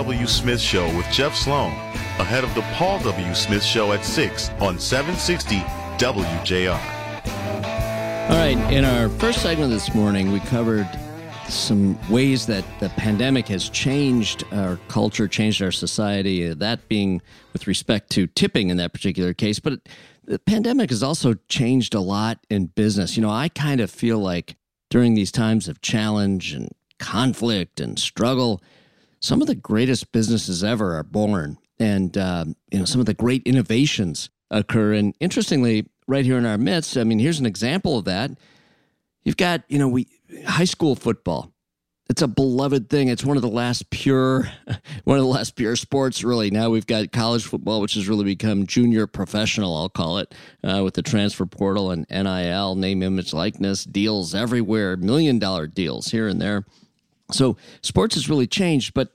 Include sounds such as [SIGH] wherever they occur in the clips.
W. Smith Show with Jeff Sloan, ahead of the Paul W. Smith Show at 6 on 760 WJR. All right, in our first segment this morning, we covered some ways that the pandemic has changed our culture, changed our society, uh, that being with respect to tipping in that particular case. But the pandemic has also changed a lot in business. You know, I kind of feel like during these times of challenge and conflict and struggle, some of the greatest businesses ever are born. And, uh, you know, some of the great innovations occur. And interestingly, right here in our midst, I mean, here's an example of that. You've got, you know, we high school football. It's a beloved thing. It's one of the last pure, [LAUGHS] one of the last pure sports, really. Now we've got college football, which has really become junior professional, I'll call it, uh, with the transfer portal and NIL, name, image, likeness, deals everywhere, million dollar deals here and there. So sports has really changed, but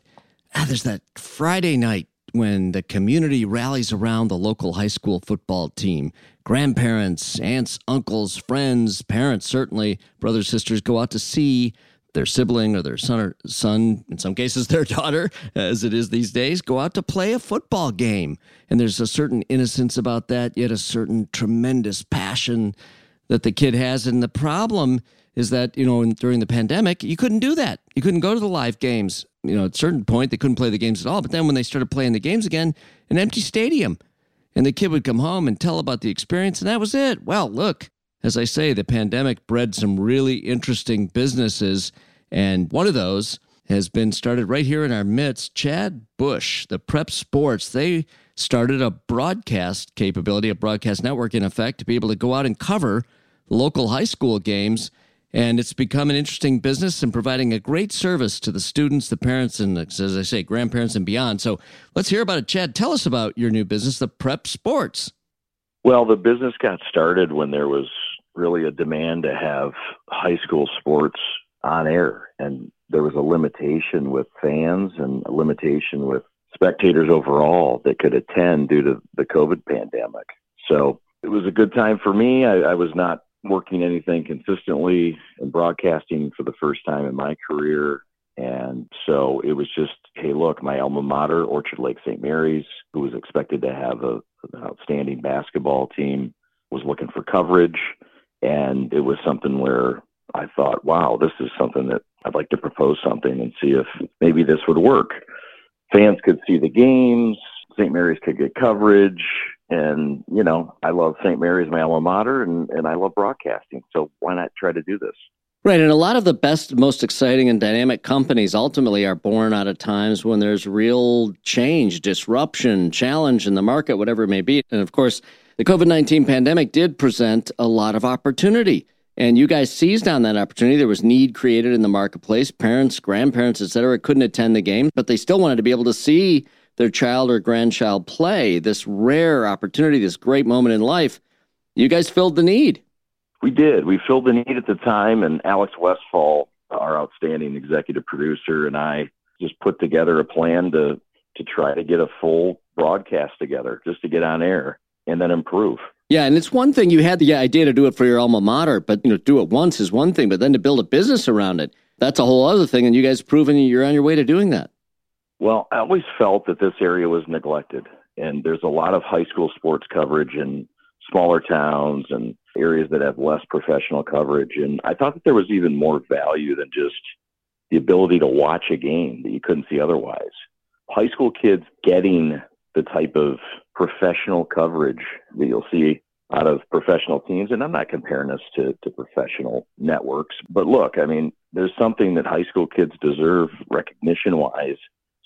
ah, there's that Friday night when the community rallies around the local high school football team. Grandparents, aunts, uncles, friends, parents, certainly, brothers, sisters go out to see their sibling or their son or son, in some cases [LAUGHS] their daughter, as it is these days, go out to play a football game. And there's a certain innocence about that, yet a certain tremendous passion that the kid has. And the problem is that, you know, during the pandemic, you couldn't do that. You couldn't go to the live games. You know, at a certain point, they couldn't play the games at all. But then when they started playing the games again, an empty stadium. And the kid would come home and tell about the experience, and that was it. Well, look, as I say, the pandemic bred some really interesting businesses. And one of those has been started right here in our midst. Chad Bush, the Prep Sports, they started a broadcast capability, a broadcast network, in effect, to be able to go out and cover local high school games and it's become an interesting business and providing a great service to the students, the parents, and as I say, grandparents and beyond. So let's hear about it. Chad, tell us about your new business, the Prep Sports. Well, the business got started when there was really a demand to have high school sports on air. And there was a limitation with fans and a limitation with spectators overall that could attend due to the COVID pandemic. So it was a good time for me. I, I was not working anything consistently and broadcasting for the first time in my career. And so it was just, hey, look, my alma mater, Orchard Lake St. Mary's, who was expected to have a, an outstanding basketball team, was looking for coverage. And it was something where I thought, wow, this is something that I'd like to propose something and see if maybe this would work. Fans could see the games, St. Mary's could get coverage, and, you know, I love St. Mary's, my alma mater, and, and I love broadcasting. So why not try to do this? Right. And a lot of the best, most exciting and dynamic companies ultimately are born out of times when there's real change, disruption, challenge in the market, whatever it may be. And of course, the COVID 19 pandemic did present a lot of opportunity. And you guys seized on that opportunity. There was need created in the marketplace. Parents, grandparents, et cetera, couldn't attend the game, but they still wanted to be able to see their child or grandchild play, this rare opportunity, this great moment in life, you guys filled the need. We did. We filled the need at the time, and Alex Westfall, our outstanding executive producer, and I just put together a plan to to try to get a full broadcast together, just to get on air and then improve. Yeah, and it's one thing you had the idea to do it for your alma mater, but you know, do it once is one thing, but then to build a business around it, that's a whole other thing. And you guys proven you're on your way to doing that. Well, I always felt that this area was neglected, and there's a lot of high school sports coverage in smaller towns and areas that have less professional coverage. And I thought that there was even more value than just the ability to watch a game that you couldn't see otherwise. High school kids getting the type of professional coverage that you'll see out of professional teams. And I'm not comparing us to, to professional networks, but look, I mean, there's something that high school kids deserve recognition wise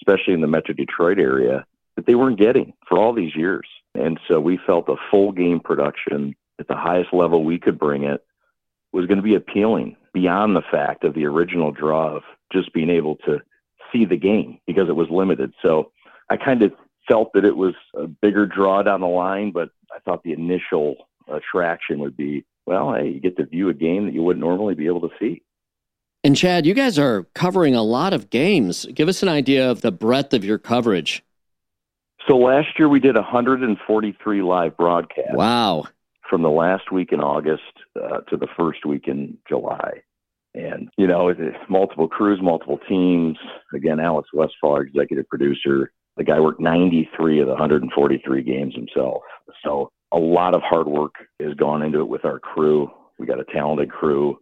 especially in the Metro Detroit area, that they weren't getting for all these years. And so we felt the full game production at the highest level we could bring it was going to be appealing beyond the fact of the original draw of just being able to see the game because it was limited. So I kind of felt that it was a bigger draw down the line, but I thought the initial attraction would be, well, hey, you get to view a game that you wouldn't normally be able to see. And Chad, you guys are covering a lot of games. Give us an idea of the breadth of your coverage. So last year we did 143 live broadcasts. Wow. From the last week in August uh, to the first week in July. And, you know, it's multiple crews, multiple teams. Again, Alex Westfall, our executive producer, the guy worked 93 of the 143 games himself. So a lot of hard work has gone into it with our crew. We got a talented crew.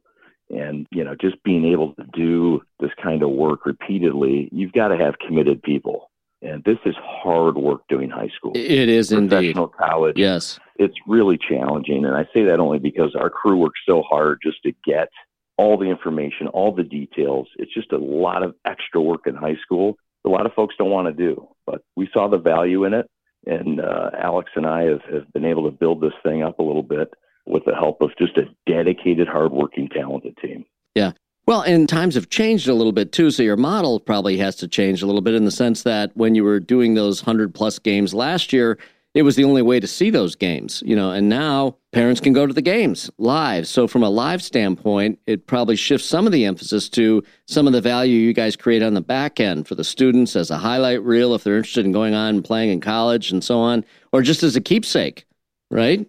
And, you know, just being able to do this kind of work repeatedly, you've got to have committed people. And this is hard work doing high school. It is Professional indeed. college. Yes. It's really challenging. And I say that only because our crew works so hard just to get all the information, all the details. It's just a lot of extra work in high school. A lot of folks don't want to do, but we saw the value in it. And uh, Alex and I have, have been able to build this thing up a little bit with the help of just a dedicated, hardworking, talented team. Yeah. Well, and times have changed a little bit too. So your model probably has to change a little bit in the sense that when you were doing those 100 plus games last year, it was the only way to see those games, you know, and now parents can go to the games live. So from a live standpoint, it probably shifts some of the emphasis to some of the value you guys create on the back end for the students as a highlight reel if they're interested in going on and playing in college and so on, or just as a keepsake, right?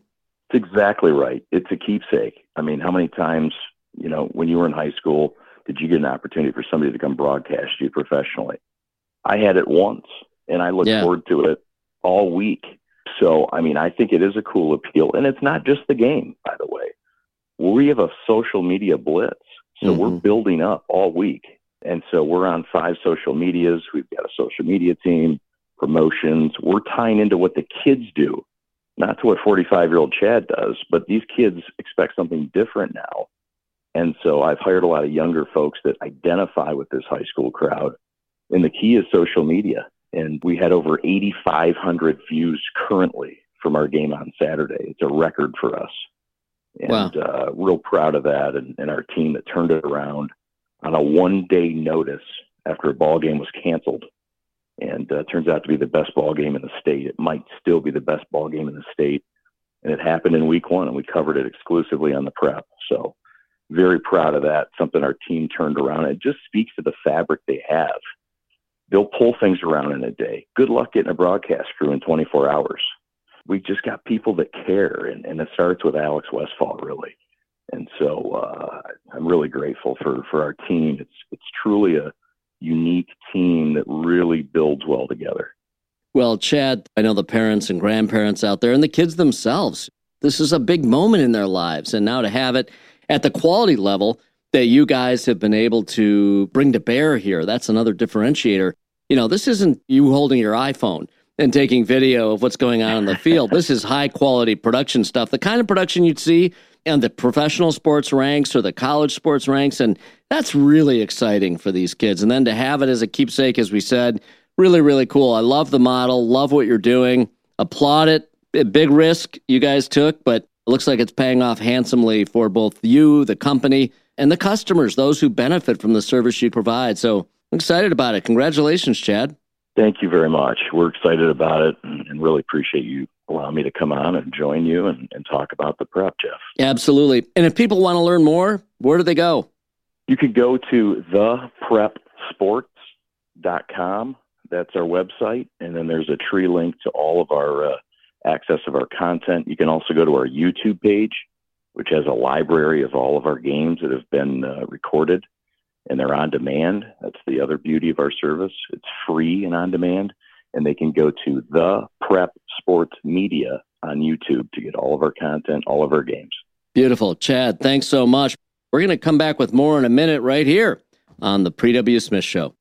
It's exactly right. It's a keepsake. I mean, how many times, you know, when you were in high school, did you get an opportunity for somebody to come broadcast you professionally? I had it once, and I look Yeah. forward to it all week. So, I mean, I think it is a cool appeal, and it's not just the game, by the way. We have a social media blitz, so we're Mhm. building up all week, and so we're on five social medias. We've got a social media team, promotions. We're tying into what the kids do not to what 45 year old Chad does, but these kids expect something different now. And so I've hired a lot of younger folks that identify with this high school crowd. And the key is social media. And we had over 8,500 views currently from our game on Saturday. It's a record for us. And Wow. uh, real proud of that and, and our team that turned it around on a one day notice after a ball game was canceled and uh, turns out to be the best ball game in the state. It might still be the best ball game in the state, and it happened in week one, and we covered it exclusively on the prep. So, very proud of that. Something our team turned around. It just speaks to the fabric they have. They'll pull things around in a day. Good luck getting a broadcast crew in 24 hours. We just got people that care, and, and it starts with Alex Westfall, really. And so uh, I'm really grateful for for our team. It's it's truly a unique team that really builds well together. Well, Chad, I know the parents and grandparents out there and the kids themselves. This is a big moment in their lives. And now to have it at the quality level that you guys have been able to bring to bear here, that's another differentiator. You know, this isn't you holding your iPhone and taking video of what's going on in the field. this is high quality production stuff, the kind of production you'd see in the professional sports ranks or the college sports ranks. And that's really exciting for these kids. And then to have it as a keepsake, as we said, really, really cool. I love the model, love what you're doing, applaud it. A big risk you guys took, but it looks like it's paying off handsomely for both you, the company, and the customers, those who benefit from the service you provide. So I'm excited about it. Congratulations, Chad. Thank you very much. We're excited about it and, really appreciate you allowing me to come on and join you and, and talk about the prep, Jeff. Absolutely. And if people want to learn more, where do they go? You could go to theprepsports.com. That's our website. And then there's a tree link to all of our uh, access of our content. You can also go to our YouTube page, which has a library of all of our games that have been uh, recorded and they're on demand. That's the other beauty of our service. It's free and on demand. And they can go to the Prep Sports Media on YouTube to get all of our content, all of our games. Beautiful. Chad, thanks so much. We're going to come back with more in a minute right here on the Pre W. Smith Show.